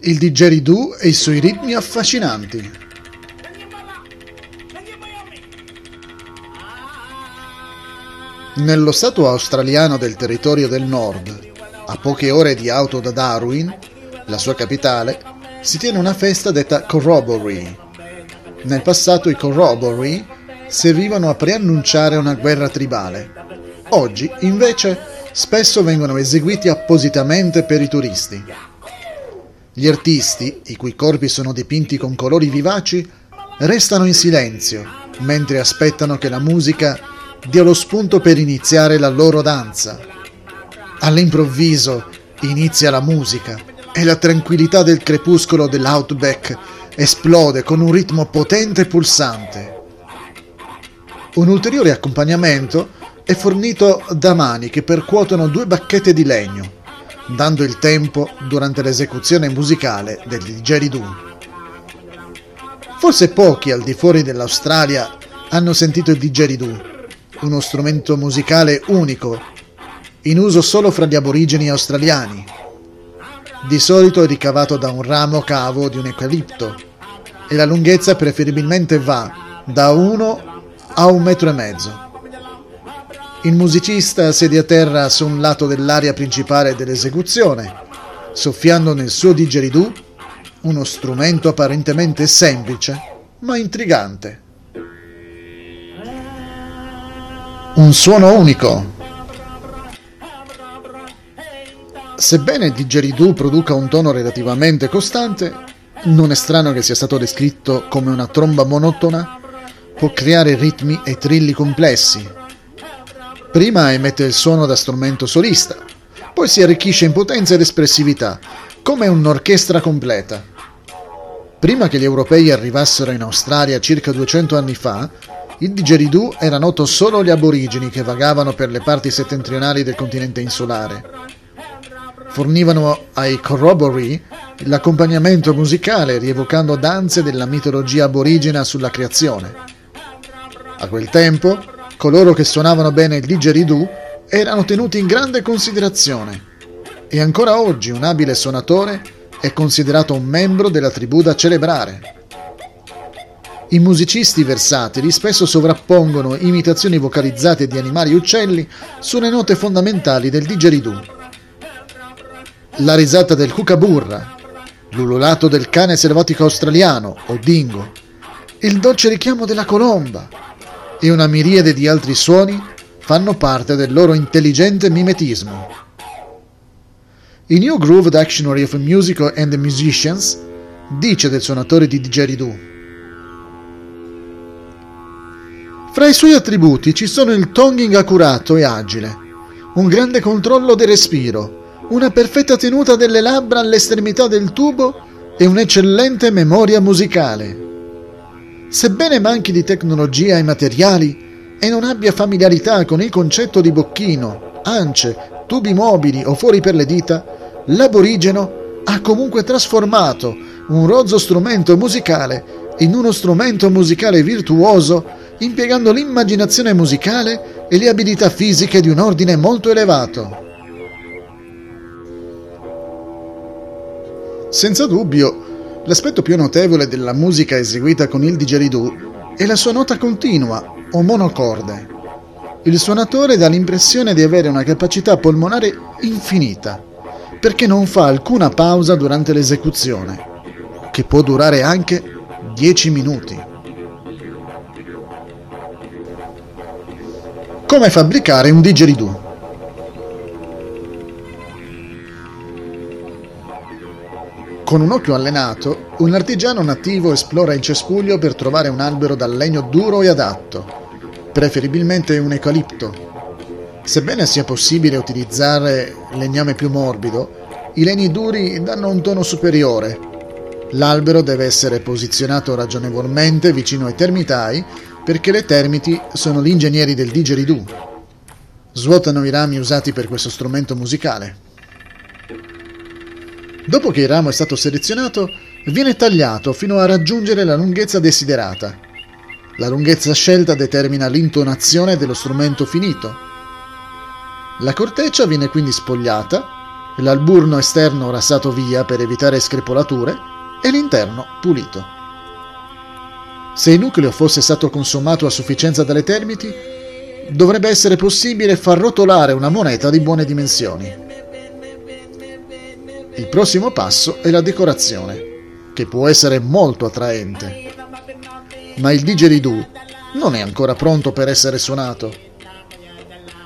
il didgeridoo e i suoi ritmi affascinanti. Nello stato australiano del territorio del nord, a poche ore di auto da Darwin, la sua capitale, si tiene una festa detta Corroboree. Nel passato i Corroboree servivano a preannunciare una guerra tribale. Oggi, invece, spesso vengono eseguiti appositamente per i turisti. Gli artisti, i cui corpi sono dipinti con colori vivaci, restano in silenzio mentre aspettano che la musica dia lo spunto per iniziare la loro danza. All'improvviso inizia la musica e la tranquillità del crepuscolo dell'outback esplode con un ritmo potente e pulsante. Un ulteriore accompagnamento è fornito da mani che percuotono due bacchette di legno, dando il tempo durante l'esecuzione musicale del didgeridoo. Forse pochi al di fuori dell'Australia hanno sentito il didgeridoo, uno strumento musicale unico, in uso solo fra gli aborigeni australiani. Di solito è ricavato da un ramo cavo di un eucalipto e la lunghezza preferibilmente va da uno a un metro e mezzo. Il musicista siede a terra su un lato dell'area principale dell'esecuzione, soffiando nel suo didgeridoo uno strumento apparentemente semplice ma intrigante. Un suono unico. Sebbene il didgeridoo produca un tono relativamente costante, non è strano che sia stato descritto come una tromba monotona, può creare ritmi e trilli complessi. Prima emette il suono da strumento solista, poi si arricchisce in potenza ed espressività, come un'orchestra completa. Prima che gli europei arrivassero in Australia circa 200 anni fa, il didgeridoo era noto solo agli aborigeni che vagavano per le parti settentrionali del continente insulare. Fornivano ai corroboree l'accompagnamento musicale rievocando danze della mitologia aborigena sulla creazione. A quel tempo, coloro che suonavano bene il didgeridoo erano tenuti in grande considerazione e ancora oggi un abile suonatore è considerato un membro della tribù da celebrare. I musicisti versatili spesso sovrappongono imitazioni vocalizzate di animali e uccelli sulle note fondamentali del didgeridoo. La risata del cucaburra, l'ululato del cane selvatico australiano o dingo, il dolce richiamo della colomba e una miriade di altri suoni fanno parte del loro intelligente mimetismo. Il New Groove Dictionary of Musical and the Musicians dice del suonatore di didgeridoo. Fra i suoi attributi ci sono il tonguing accurato e agile, un grande controllo del respiro, una perfetta tenuta delle labbra all'estremità del tubo e un'eccellente memoria musicale. Sebbene manchi di tecnologia e materiali e non abbia familiarità con il concetto di bocchino, ance, tubi mobili o fuori per le dita, l'aborigeno ha comunque trasformato un rozzo strumento musicale in uno strumento musicale virtuoso, impiegando l'immaginazione musicale e le abilità fisiche di un ordine molto elevato. Senza dubbio, l'aspetto più notevole della musica eseguita con il didgeridoo è la sua nota continua o monocorde. Il suonatore dà l'impressione di avere una capacità polmonare infinita perché non fa alcuna pausa durante l'esecuzione, che può durare anche 10 minuti. Come fabbricare un didgeridoo? Con un occhio allenato, un artigiano nativo esplora il cespuglio per trovare un albero dal legno duro e adatto, preferibilmente un eucalipto, Sebbene sia possibile utilizzare legname più morbido, i legni duri danno un tono superiore. L'albero deve essere posizionato ragionevolmente vicino ai termitai perché le termiti sono gli ingegneri del didgeridoo. Svuotano i rami usati per questo strumento musicale. Dopo che il ramo è stato selezionato, viene tagliato fino a raggiungere la lunghezza desiderata. La lunghezza scelta determina l'intonazione dello strumento finito. La corteccia viene quindi spogliata l'alburno esterno rassato via per evitare screpolature e l'interno pulito. Se il nucleo fosse stato consumato a sufficienza dalle termiti, dovrebbe essere possibile far rotolare una moneta di buone dimensioni. Il prossimo passo è la decorazione, che può essere molto attraente. Ma il didgeridoo non è ancora pronto per essere suonato.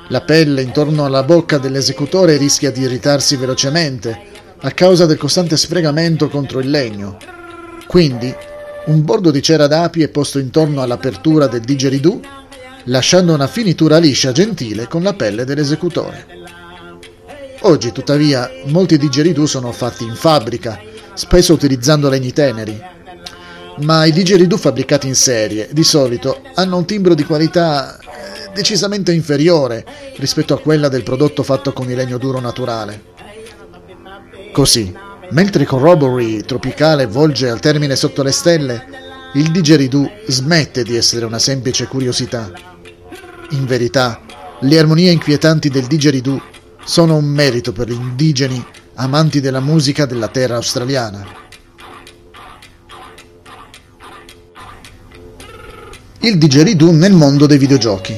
La pelle intorno alla bocca dell'esecutore rischia di irritarsi velocemente a causa del costante sfregamento contro il legno. Quindi un bordo di cera d'api è posto intorno all'apertura del didgeridoo, lasciando una finitura liscia gentile con la pelle dell'esecutore. Oggi, tuttavia, molti didgeridoo sono fatti in fabbrica, spesso utilizzando legni teneri. Ma i didgeridoo fabbricati in serie, di solito, hanno un timbro di qualità eh, decisamente inferiore rispetto a quella del prodotto fatto con il legno duro naturale. Così, Mentre Corroboree tropicale volge al termine sotto le stelle, il digeridoo smette di essere una semplice curiosità. In verità, le armonie inquietanti del digeridoo sono un merito per gli indigeni amanti della musica della terra australiana. Il digeridoo nel mondo dei videogiochi.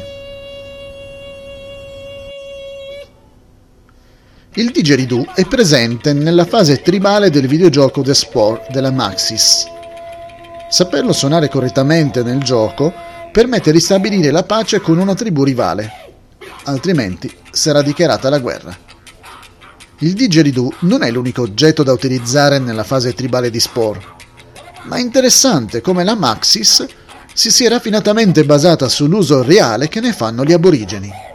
Il didgeridoo è presente nella fase tribale del videogioco The Sport della Maxis. Saperlo suonare correttamente nel gioco permette di stabilire la pace con una tribù rivale, altrimenti sarà dichiarata la guerra. Il didgeridoo non è l'unico oggetto da utilizzare nella fase tribale di Spore, ma è interessante come la Maxis si sia raffinatamente basata sull'uso reale che ne fanno gli aborigeni.